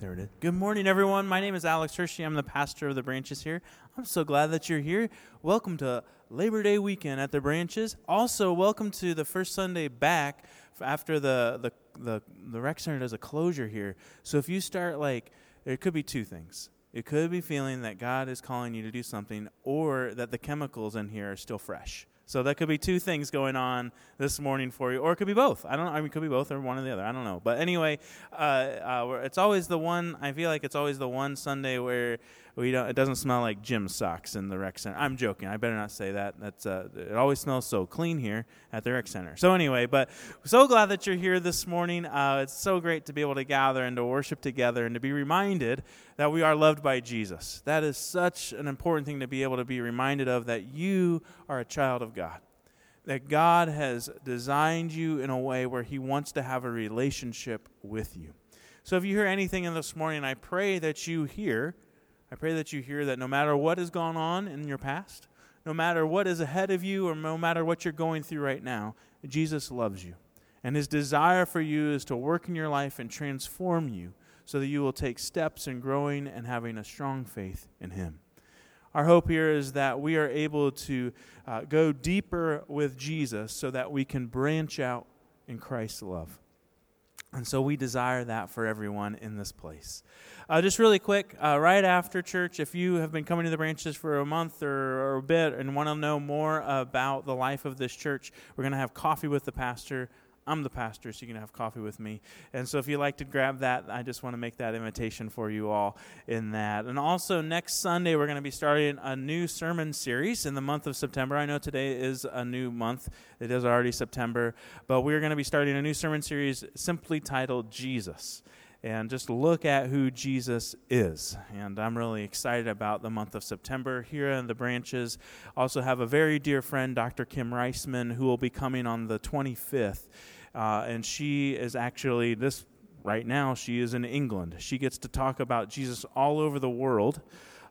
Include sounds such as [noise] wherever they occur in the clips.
There it is. Good morning, everyone. My name is Alex Hershey. I'm the pastor of the branches here. I'm so glad that you're here. Welcome to Labor Day weekend at the branches. Also, welcome to the first Sunday back after the, the, the, the rec center does a closure here. So if you start like, it could be two things. It could be feeling that God is calling you to do something, or that the chemicals in here are still fresh. So that could be two things going on this morning for you, or it could be both. I don't. I mean, it could be both or one or the other. I don't know. But anyway, uh, uh, it's always the one. I feel like it's always the one Sunday where we don't. It doesn't smell like gym socks in the rec center. I'm joking. I better not say that. That's uh, it. Always smells so clean here at the rec center. So anyway, but so glad that you're here this morning. Uh, it's so great to be able to gather and to worship together and to be reminded that we are loved by Jesus. That is such an important thing to be able to be reminded of. That you are a child of God. That God has designed you in a way where He wants to have a relationship with you. So if you hear anything in this morning, I pray that you hear I pray that you hear that no matter what has gone on in your past, no matter what is ahead of you, or no matter what you're going through right now, Jesus loves you. And his desire for you is to work in your life and transform you so that you will take steps in growing and having a strong faith in him. Our hope here is that we are able to uh, go deeper with Jesus so that we can branch out in Christ's love. And so we desire that for everyone in this place. Uh, just really quick, uh, right after church, if you have been coming to the branches for a month or, or a bit and want to know more about the life of this church, we're going to have coffee with the pastor I'm the pastor, so you can have coffee with me. And so if you'd like to grab that, I just want to make that invitation for you all in that. And also, next Sunday, we're going to be starting a new sermon series in the month of September. I know today is a new month, it is already September, but we're going to be starting a new sermon series simply titled Jesus and just look at who Jesus is. And I'm really excited about the month of September here in the branches. Also have a very dear friend, Dr. Kim Reisman, who will be coming on the 25th. Uh, and she is actually this right now. She is in England. She gets to talk about Jesus all over the world.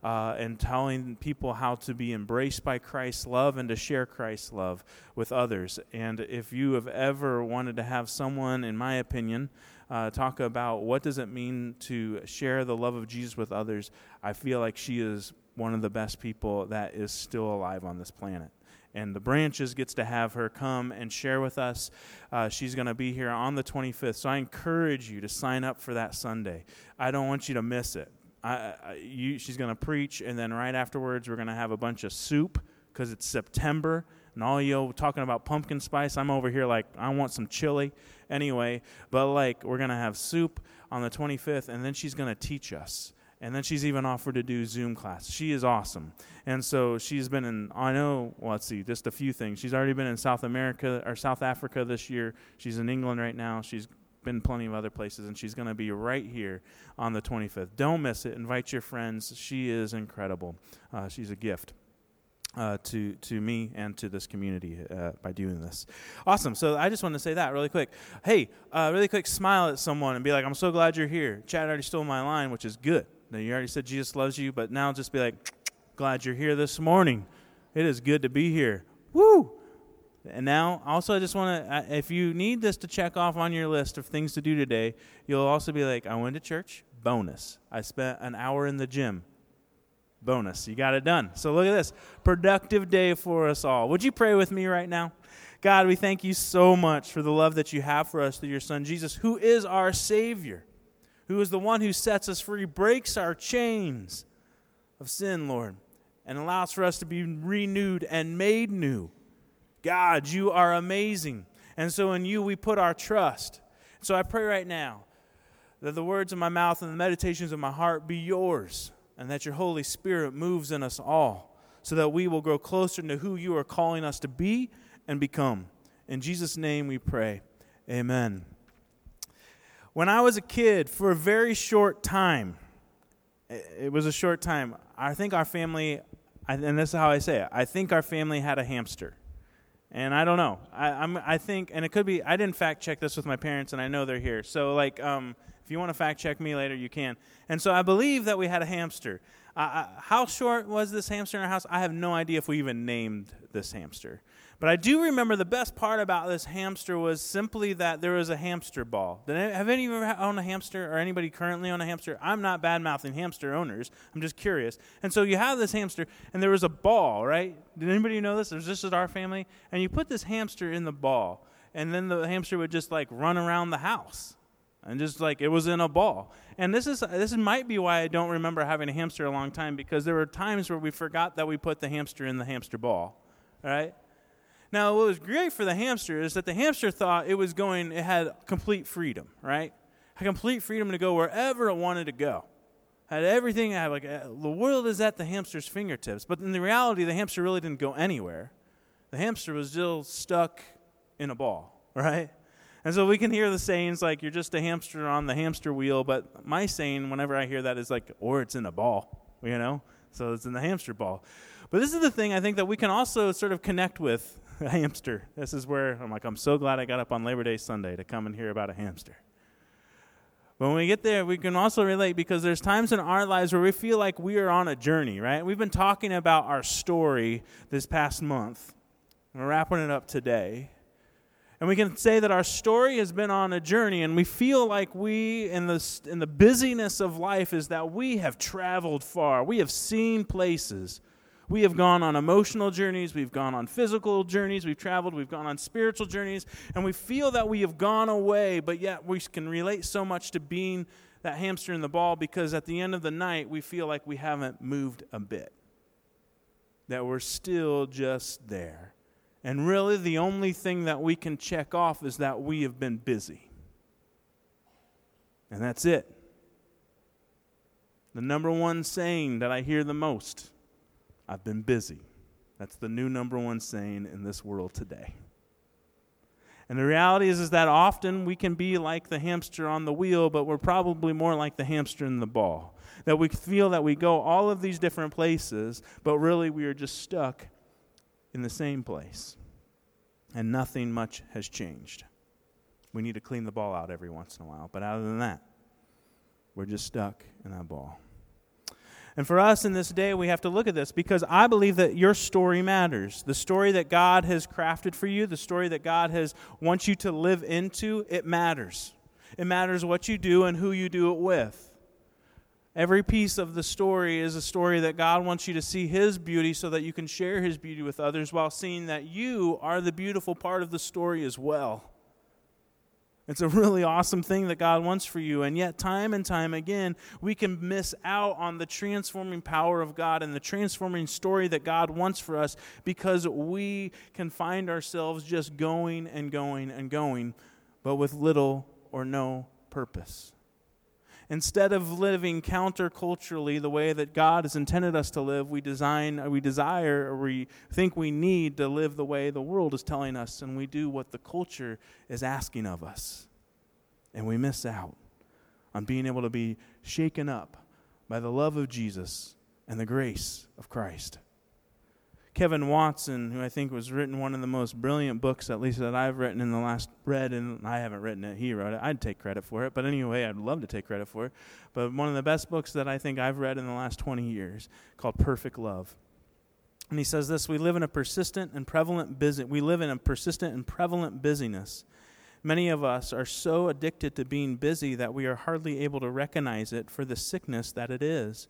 Uh, and telling people how to be embraced by Christ's love and to share Christ's love with others. And if you have ever wanted to have someone, in my opinion, uh, talk about what does it mean to share the love of Jesus with others, I feel like she is one of the best people that is still alive on this planet and the branches gets to have her come and share with us. Uh, she's going to be here on the 25th. So I encourage you to sign up for that Sunday. I don't want you to miss it. I, I, you, she's going to preach, and then right afterwards, we're going to have a bunch of soup because it's September. And all you talking about pumpkin spice, I'm over here like, I want some chili anyway. But like, we're going to have soup on the 25th, and then she's going to teach us. And then she's even offered to do Zoom class. She is awesome. And so she's been in, I know, well, let's see, just a few things. She's already been in South America or South Africa this year. She's in England right now. She's been plenty of other places, and she's going to be right here on the 25th. Don't miss it. Invite your friends. She is incredible. Uh, she's a gift. Uh, to to me and to this community uh, by doing this. Awesome. So I just want to say that really quick. Hey, uh, really quick, smile at someone and be like, "I'm so glad you're here." Chad already stole my line, which is good. Now you already said Jesus loves you, but now just be like, "Glad you're here this morning. It is good to be here." Woo! And now, also, I just want to, if you need this to check off on your list of things to do today, you'll also be like, I went to church, bonus. I spent an hour in the gym, bonus. You got it done. So look at this productive day for us all. Would you pray with me right now? God, we thank you so much for the love that you have for us through your Son, Jesus, who is our Savior, who is the one who sets us free, breaks our chains of sin, Lord, and allows for us to be renewed and made new. God, you are amazing. And so in you we put our trust. So I pray right now that the words of my mouth and the meditations of my heart be yours and that your Holy Spirit moves in us all so that we will grow closer to who you are calling us to be and become. In Jesus' name we pray. Amen. When I was a kid, for a very short time, it was a short time, I think our family, and this is how I say it, I think our family had a hamster. And I don't know. I, I'm, I think, and it could be, I didn't fact check this with my parents, and I know they're here. So, like, um, if you want to fact check me later, you can. And so I believe that we had a hamster. Uh, how short was this hamster in our house? I have no idea if we even named this hamster. But I do remember the best part about this hamster was simply that there was a hamster ball. Have any of you ever owned a hamster or anybody currently own a hamster? I'm not bad mouthing hamster owners. I'm just curious. And so you have this hamster, and there was a ball, right? Did anybody know this? This is our family, and you put this hamster in the ball, and then the hamster would just like run around the house, and just like it was in a ball. And this is this might be why I don't remember having a hamster a long time because there were times where we forgot that we put the hamster in the hamster ball, right? Now, what was great for the hamster is that the hamster thought it was going, it had complete freedom, right? Had complete freedom to go wherever it wanted to go. Had everything, had like uh, the world is at the hamster's fingertips. But in the reality, the hamster really didn't go anywhere. The hamster was still stuck in a ball, [laughs] right? And so we can hear the sayings like, you're just a hamster on the hamster wheel. But my saying, whenever I hear that, is like, or it's in a ball, you know? So it's in the hamster ball. But this is the thing I think that we can also sort of connect with [laughs] a hamster. This is where I'm like, I'm so glad I got up on Labor Day Sunday to come and hear about a hamster. When we get there, we can also relate because there's times in our lives where we feel like we are on a journey, right? We've been talking about our story this past month. We're wrapping it up today. And we can say that our story has been on a journey, and we feel like we, in the, in the busyness of life, is that we have traveled far. We have seen places. We have gone on emotional journeys, we've gone on physical journeys, we've traveled, we've gone on spiritual journeys, and we feel that we have gone away, but yet we can relate so much to being that hamster in the ball because at the end of the night, we feel like we haven't moved a bit, that we're still just there. And really, the only thing that we can check off is that we have been busy. And that's it. The number one saying that I hear the most I've been busy. That's the new number one saying in this world today. And the reality is, is that often we can be like the hamster on the wheel, but we're probably more like the hamster in the ball. That we feel that we go all of these different places, but really we are just stuck in the same place. And nothing much has changed. We need to clean the ball out every once in a while. But other than that, we're just stuck in that ball. And for us in this day, we have to look at this because I believe that your story matters. The story that God has crafted for you, the story that God has wants you to live into, it matters. It matters what you do and who you do it with. Every piece of the story is a story that God wants you to see His beauty so that you can share His beauty with others while seeing that you are the beautiful part of the story as well. It's a really awesome thing that God wants for you. And yet, time and time again, we can miss out on the transforming power of God and the transforming story that God wants for us because we can find ourselves just going and going and going, but with little or no purpose. Instead of living counterculturally the way that God has intended us to live, we design, we desire, or we think we need to live the way the world is telling us, and we do what the culture is asking of us. And we miss out on being able to be shaken up by the love of Jesus and the grace of Christ. Kevin Watson, who I think was written one of the most brilliant books, at least that I've written in the last read, and I haven't written it. He wrote it. I'd take credit for it, but anyway, I'd love to take credit for it. But one of the best books that I think I've read in the last 20 years, called Perfect Love. And he says this: We live in a persistent and prevalent busy. We live in a persistent and prevalent busyness. Many of us are so addicted to being busy that we are hardly able to recognize it for the sickness that it is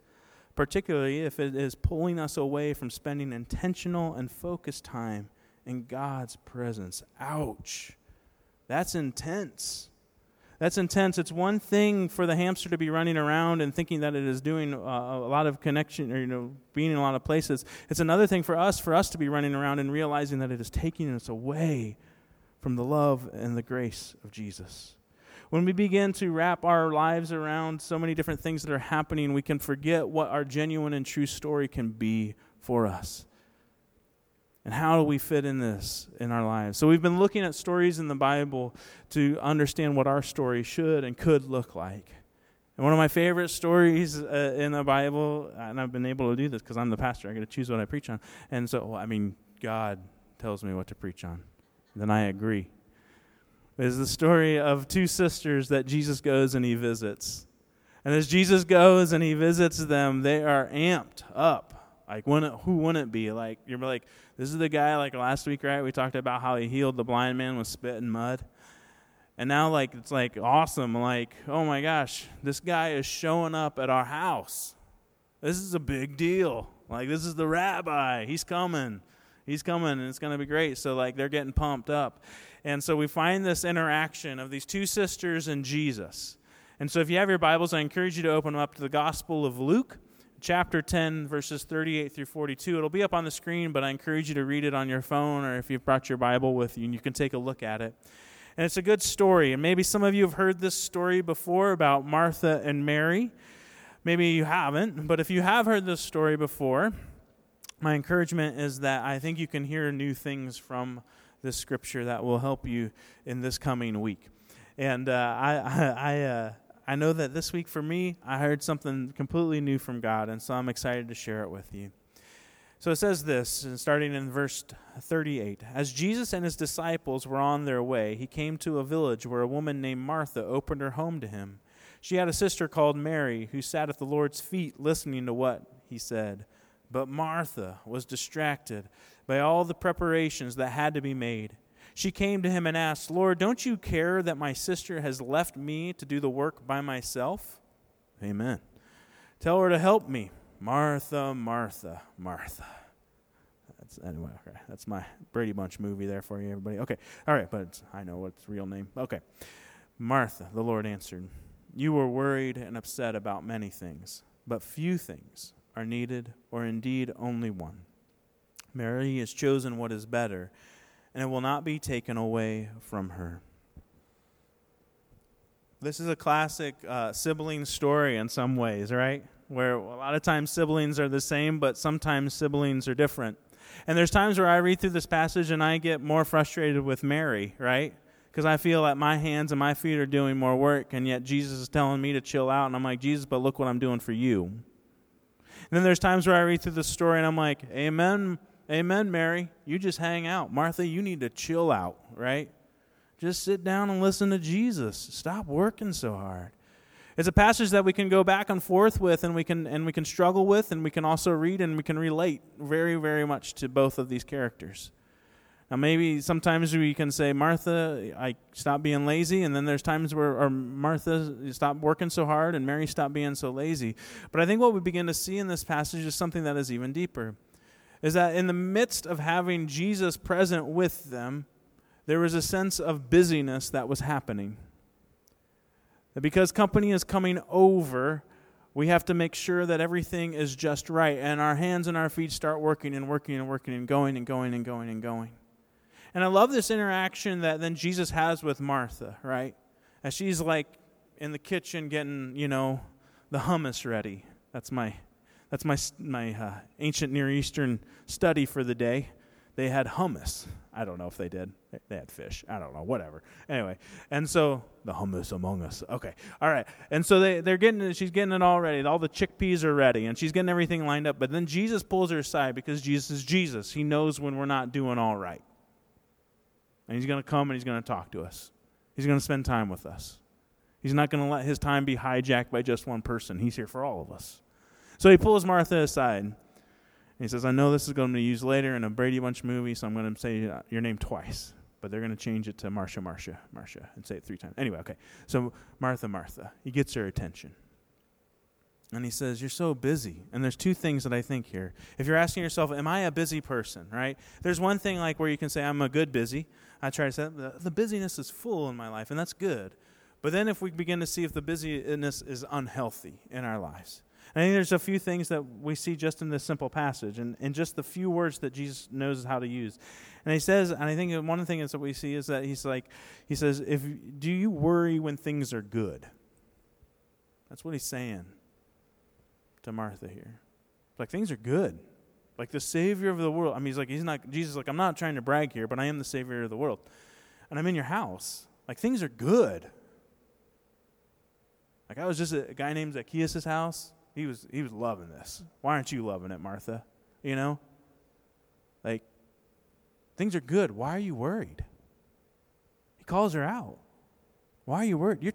particularly if it is pulling us away from spending intentional and focused time in God's presence. Ouch. That's intense. That's intense. It's one thing for the hamster to be running around and thinking that it is doing uh, a lot of connection or you know being in a lot of places. It's another thing for us for us to be running around and realizing that it is taking us away from the love and the grace of Jesus. When we begin to wrap our lives around so many different things that are happening, we can forget what our genuine and true story can be for us. And how do we fit in this in our lives? So, we've been looking at stories in the Bible to understand what our story should and could look like. And one of my favorite stories uh, in the Bible, and I've been able to do this because I'm the pastor, I get to choose what I preach on. And so, well, I mean, God tells me what to preach on. Then I agree is the story of two sisters that Jesus goes and he visits. And as Jesus goes and he visits them, they are amped up Like, wouldn't, who wouldn't be? Like, you're like, this is the guy, like last week, right? We talked about how he healed the blind man with spit and mud. And now, like, it's like awesome. Like, oh my gosh, this guy is showing up at our house. This is a big deal. Like, this is the rabbi. He's coming. He's coming, and it's going to be great. So, like, they're getting pumped up. And so we find this interaction of these two sisters and Jesus. And so, if you have your Bibles, I encourage you to open them up to the Gospel of Luke, chapter 10, verses 38 through 42. It'll be up on the screen, but I encourage you to read it on your phone or if you've brought your Bible with you, and you can take a look at it. And it's a good story. And maybe some of you have heard this story before about Martha and Mary. Maybe you haven't, but if you have heard this story before, my encouragement is that I think you can hear new things from this scripture that will help you in this coming week. And uh, I, [laughs] I, I uh, I know that this week for me, I heard something completely new from God, and so I'm excited to share it with you. So it says this, starting in verse 38. As Jesus and his disciples were on their way, he came to a village where a woman named Martha opened her home to him. She had a sister called Mary who sat at the Lord's feet listening to what he said. But Martha was distracted by all the preparations that had to be made she came to him and asked, Lord, don't you care that my sister has left me to do the work by myself? Amen. Tell her to help me. Martha, Martha, Martha. That's anyway. Okay, that's my Brady Bunch movie there for you, everybody. Okay, all right, but I know what's real name. Okay, Martha. The Lord answered, "You were worried and upset about many things, but few things are needed, or indeed only one. Mary has chosen what is better." and it will not be taken away from her. This is a classic uh, sibling story in some ways, right? Where a lot of times siblings are the same, but sometimes siblings are different. And there's times where I read through this passage and I get more frustrated with Mary, right? Because I feel that my hands and my feet are doing more work, and yet Jesus is telling me to chill out. And I'm like, Jesus, but look what I'm doing for you. And then there's times where I read through the story and I'm like, Amen, Amen, Mary. You just hang out. Martha, you need to chill out, right? Just sit down and listen to Jesus. Stop working so hard. It's a passage that we can go back and forth with and we can and we can struggle with and we can also read and we can relate very very much to both of these characters. Now maybe sometimes we can say Martha, I stop being lazy and then there's times where or Martha stop working so hard and Mary stop being so lazy. But I think what we begin to see in this passage is something that is even deeper is that in the midst of having Jesus present with them, there was a sense of busyness that was happening. That because company is coming over, we have to make sure that everything is just right. And our hands and our feet start working and working and working and going and going and going and going. And I love this interaction that then Jesus has with Martha, right? As she's like in the kitchen getting, you know, the hummus ready. That's my that's my, my uh, ancient Near Eastern study for the day. They had hummus. I don't know if they did. They had fish. I don't know. Whatever. Anyway, and so the hummus among us. Okay. All right. And so they, they're getting it. She's getting it all ready. All the chickpeas are ready, and she's getting everything lined up. But then Jesus pulls her aside because Jesus is Jesus. He knows when we're not doing all right. And he's going to come and he's going to talk to us. He's going to spend time with us. He's not going to let his time be hijacked by just one person. He's here for all of us. So he pulls Martha aside. And he says, I know this is going to be used later in a Brady Bunch movie, so I'm going to say uh, your name twice. But they're going to change it to Marcia, Marcia, Marcia, and say it three times. Anyway, okay. So Martha, Martha. He gets her attention. And he says, You're so busy. And there's two things that I think here. If you're asking yourself, Am I a busy person? Right? There's one thing like where you can say, I'm a good busy. I try to say, the, busyness is full in my life, and that's good. But then if we begin to see if the busyness is unhealthy in our lives, I think there's a few things that we see just in this simple passage and, and just the few words that Jesus knows how to use. And he says, and I think one of the things that we see is that he's like, he says, if do you worry when things are good? That's what he's saying to Martha here. Like things are good. Like the Savior of the world. I mean, he's like, he's not, Jesus like, I'm not trying to brag here, but I am the Savior of the world. And I'm in your house. Like things are good. Like I was just at a guy named Zacchaeus' house he was he was loving this. Why aren't you loving it, Martha? You know? Like things are good. Why are you worried? He calls her out. Why are you worried? You're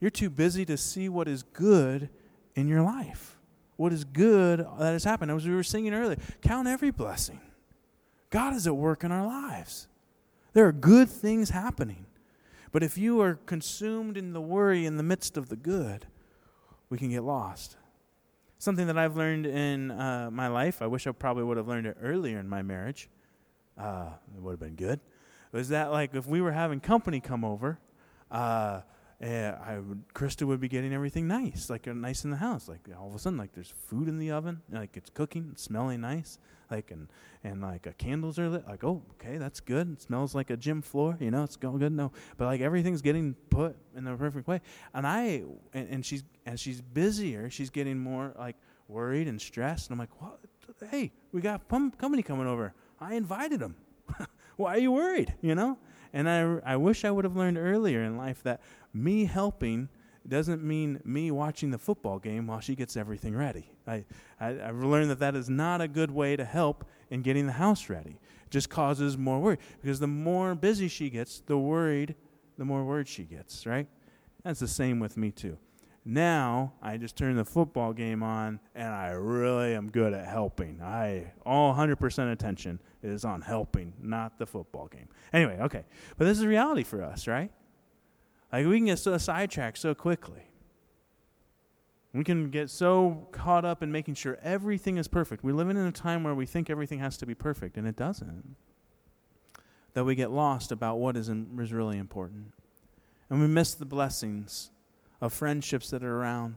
you're too busy to see what is good in your life. What is good that has happened. As we were singing earlier, count every blessing. God is at work in our lives. There are good things happening. But if you are consumed in the worry in the midst of the good, we can get lost. Something that I've learned in uh, my life, I wish I probably would have learned it earlier in my marriage. Uh, it would have been good. Was that like if we were having company come over, uh, uh, I would, Krista would be getting everything nice, like uh, nice in the house. Like all of a sudden, like there's food in the oven, like it's cooking, smelling nice, like and and like uh, candles are lit. Like oh, okay, that's good. It smells like a gym floor, you know, it's going good. No, but like everything's getting put in the perfect way. And I and, and she's as she's busier, she's getting more like worried and stressed. And I'm like, what? Hey, we got company coming over. I invited them. [laughs] Why are you worried? You know. And I, I wish I would have learned earlier in life that me helping doesn't mean me watching the football game while she gets everything ready. I, I, have learned that that is not a good way to help in getting the house ready. It just causes more worry because the more busy she gets, the worried, the more worried she gets, right? That's the same with me too. Now I just turn the football game on and I really am good at helping. I all 100% attention is on helping, not the football game. Anyway, okay. But this is reality for us, right? Like we can get so sidetracked so quickly. We can get so caught up in making sure everything is perfect. We live in a time where we think everything has to be perfect, and it doesn't. That we get lost about what is, in, is really important. And we miss the blessings of friendships that are around,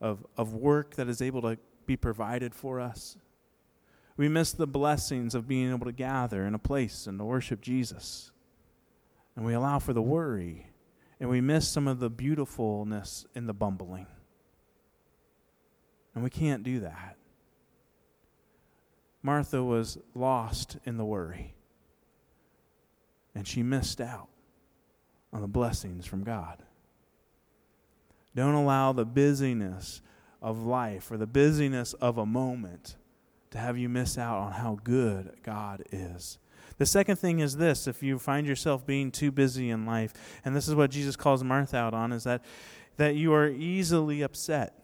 of, of work that is able to be provided for us. We miss the blessings of being able to gather in a place and to worship Jesus. And we allow for the worry and we miss some of the beautifulness in the bumbling. And we can't do that. Martha was lost in the worry, and she missed out on the blessings from God. Don't allow the busyness of life or the busyness of a moment to have you miss out on how good God is. The second thing is this if you find yourself being too busy in life, and this is what Jesus calls Martha out on, is that, that you are easily upset.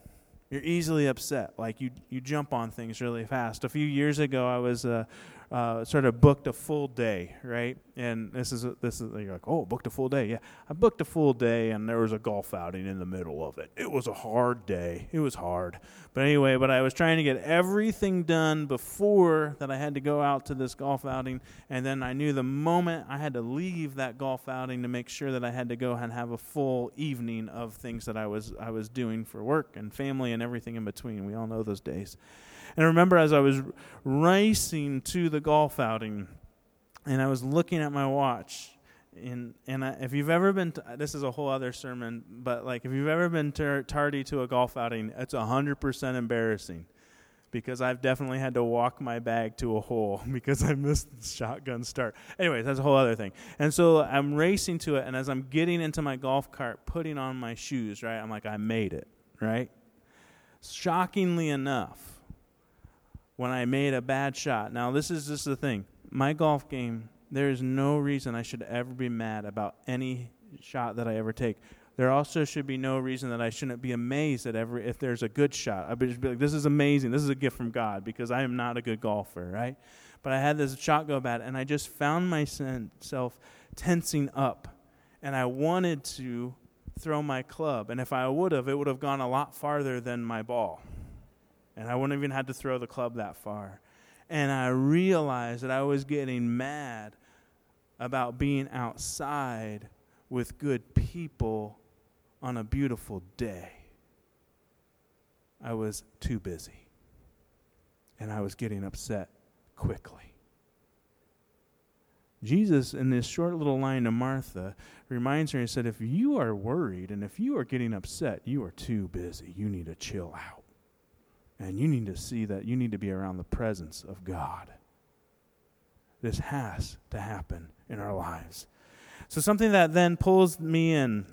You're easily upset. Like you, you jump on things really fast. A few years ago, I was uh, uh, sort of booked a full day, right? And this is this is you're like, oh, booked a full day. Yeah, I booked a full day, and there was a golf outing in the middle of it. It was a hard day. It was hard, but anyway, but I was trying to get everything done before that I had to go out to this golf outing, and then I knew the moment I had to leave that golf outing to make sure that I had to go and have a full evening of things that I was I was doing for work and family and everything in between. We all know those days. And I remember as I was racing to the golf outing, and I was looking at my watch, and and I, if you've ever been, this is a whole other sermon, but like if you've ever been tar- tardy to a golf outing, it's hundred percent embarrassing, because I've definitely had to walk my bag to a hole [laughs] because I missed the shotgun start. Anyways, that's a whole other thing. And so I'm racing to it, and as I'm getting into my golf cart, putting on my shoes, right, I'm like, I made it, right. Shockingly enough, when I made a bad shot. Now, this is just the thing. My golf game, there is no reason I should ever be mad about any shot that I ever take. There also should be no reason that I shouldn't be amazed at every if there's a good shot. I should be like, this is amazing. This is a gift from God because I am not a good golfer, right? But I had this shot go bad, and I just found myself tensing up, and I wanted to throw my club. And if I would have, it would have gone a lot farther than my ball and I wouldn't even have to throw the club that far. And I realized that I was getting mad about being outside with good people on a beautiful day. I was too busy. And I was getting upset quickly. Jesus, in this short little line to Martha, reminds her and said, If you are worried and if you are getting upset, you are too busy. You need to chill out. And you need to see that you need to be around the presence of God. This has to happen in our lives. So, something that then pulls me in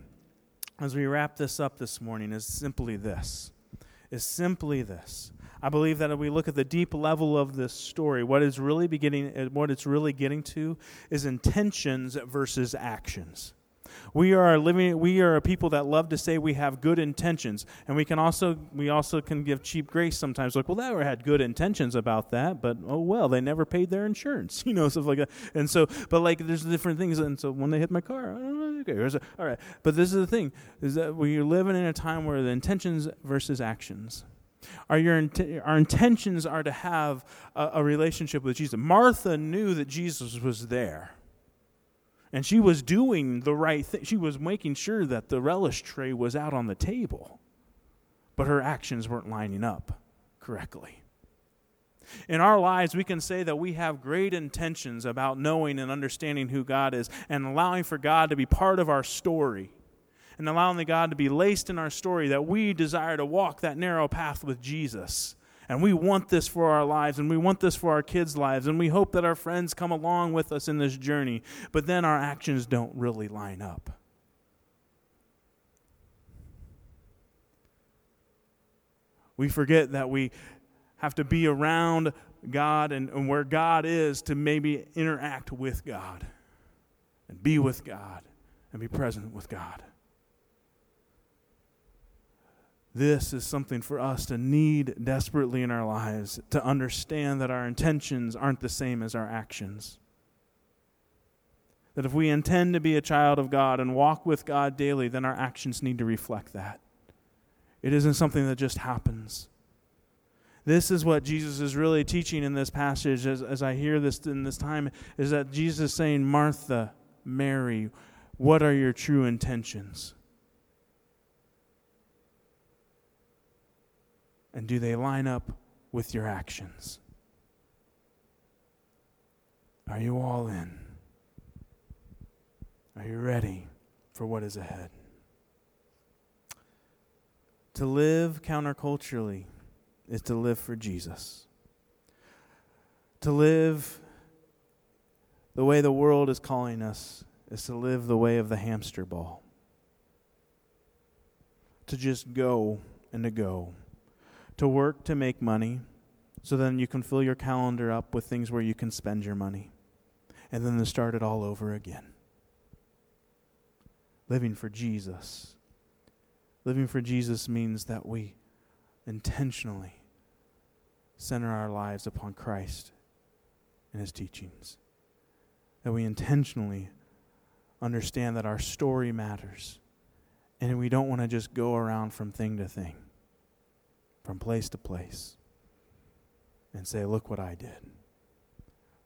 as we wrap this up this morning is simply this. Is simply this. I believe that if we look at the deep level of this story, what is really beginning, what it's really getting to is intentions versus actions. We are living we are a people that love to say we have good intentions. And we can also we also can give cheap grace sometimes like, well, they had good intentions about that, but oh well, they never paid their insurance, [laughs] you know, stuff like that. And so but like there's different things and so when they hit my car, oh, okay, all right. But this is the thing is that we're living in a time where the intentions versus actions. Our, your, our intentions are to have a, a relationship with Jesus. Martha knew that Jesus was there. And she was doing the right thing. She was making sure that the relish tray was out on the table. But her actions weren't lining up correctly. In our lives, we can say that we have great intentions about knowing and understanding who God is and allowing for God to be part of our story and allowing the God to be laced in our story that we desire to walk that narrow path with Jesus. And we want this for our lives, and we want this for our kids' lives, and we hope that our friends come along with us in this journey, but then our actions don't really line up. We forget that we have to be around God and, and where God is to maybe interact with God and be with God and be present with God. This is something for us to need desperately in our lives, to understand that our intentions aren't the same as our actions. That if we intend to be a child of God and walk with God daily, then our actions need to reflect that. It isn't something that just happens. This is what Jesus is really teaching in this passage as, as I hear this in this time is that Jesus is saying, Martha, Mary, what are your true intentions? And do they line up with your actions? Are you all in? Are you ready for what is ahead? To live counterculturally is to live for Jesus. To live the way the world is calling us is to live the way of the hamster ball. To just go and to go to work to make money so then you can fill your calendar up with things where you can spend your money and then to start it all over again. Living for Jesus. Living for Jesus means that we intentionally center our lives upon Christ and his teachings. That we intentionally understand that our story matters and we don't want to just go around from thing to thing from place to place and say, Look what I did.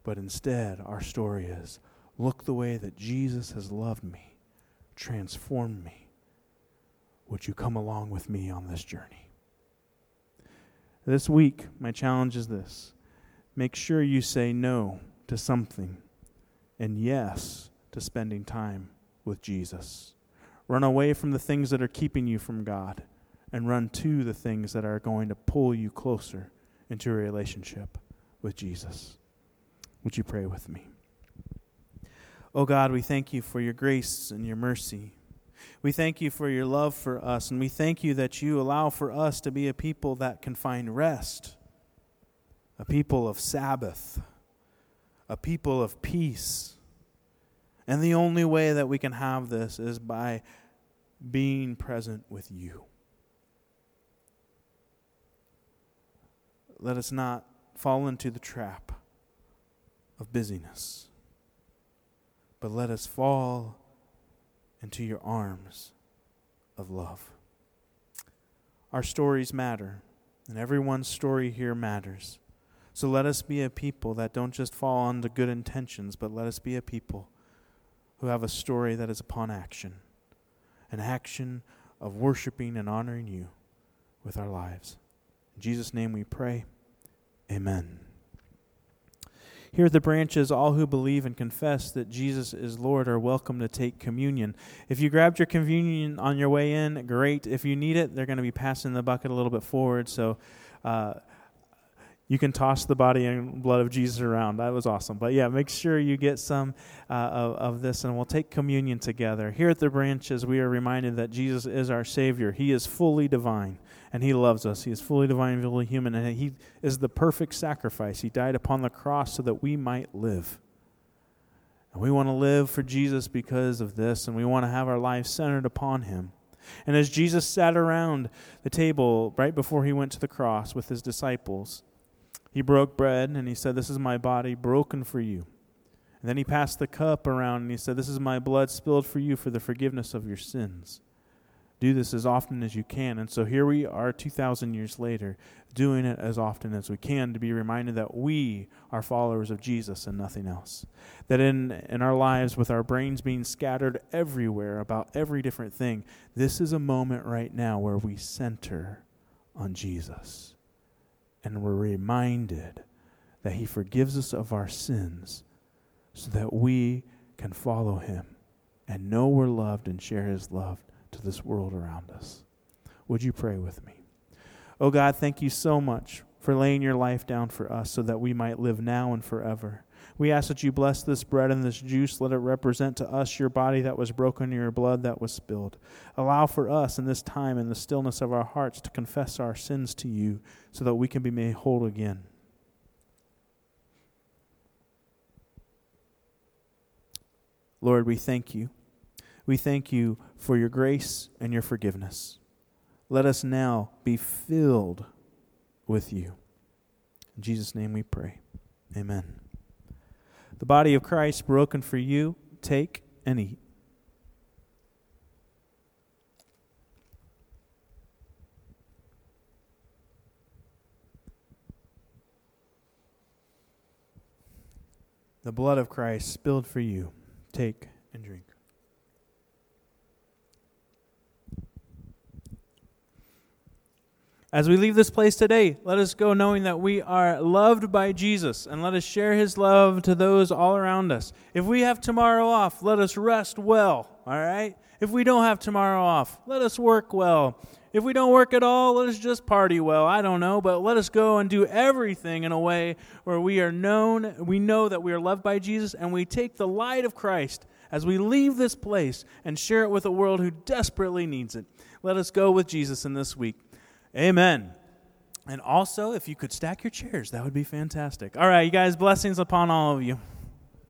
But instead, our story is look the way that Jesus has loved me, transformed me. Would you come along with me on this journey? This week, my challenge is this make sure you say no to something and yes to spending time with Jesus. Run away from the things that are keeping you from God and run to the things that are going to pull you closer into a relationship with Jesus. Would you pray with me? Oh God, we thank you for your grace and your mercy. We thank you for your love for us, and we thank you that you allow for us to be a people that can find rest, a people of Sabbath, a people of peace. And the only way that we can have this is by being present with you. Let us not fall into the trap of busyness, but let us fall into your arms of love. Our stories matter, and everyone's story here matters. So let us be a people that don't just fall on the good intentions, but let us be a people who have a story that is upon action an action of worshiping and honoring you with our lives. In Jesus' name we pray. Amen. Here at the branches, all who believe and confess that Jesus is Lord are welcome to take communion. If you grabbed your communion on your way in, great. If you need it, they're going to be passing the bucket a little bit forward. So uh, you can toss the body and blood of Jesus around. That was awesome. But yeah, make sure you get some uh, of, of this, and we'll take communion together. Here at the branches, we are reminded that Jesus is our Savior, He is fully divine and He loves us. He is fully divine, and fully human, and He is the perfect sacrifice. He died upon the cross so that we might live. And we want to live for Jesus because of this, and we want to have our lives centered upon Him. And as Jesus sat around the table right before he went to the cross with his disciples, he broke bread and he said, This is my body broken for you. And then he passed the cup around and he said, This is my blood spilled for you for the forgiveness of your sins. Do this as often as you can. And so here we are 2,000 years later, doing it as often as we can to be reminded that we are followers of Jesus and nothing else. That in, in our lives, with our brains being scattered everywhere about every different thing, this is a moment right now where we center on Jesus. And we're reminded that He forgives us of our sins so that we can follow Him and know we're loved and share His love to this world around us. Would you pray with me? Oh God, thank you so much for laying your life down for us so that we might live now and forever. We ask that you bless this bread and this juice. Let it represent to us your body that was broken, your blood that was spilled. Allow for us in this time, in the stillness of our hearts, to confess our sins to you so that we can be made whole again. Lord, we thank you. We thank you for your grace and your forgiveness. Let us now be filled with you. In Jesus' name we pray. Amen. The body of Christ broken for you, take and eat. The blood of Christ spilled for you, take and drink. As we leave this place today, let us go knowing that we are loved by Jesus and let us share his love to those all around us. If we have tomorrow off, let us rest well, all right? If we don't have tomorrow off, let us work well. If we don't work at all, let us just party well. I don't know, but let us go and do everything in a way where we are known, we know that we are loved by Jesus, and we take the light of Christ as we leave this place and share it with a world who desperately needs it. Let us go with Jesus in this week. Amen. And also, if you could stack your chairs, that would be fantastic. All right, you guys, blessings upon all of you.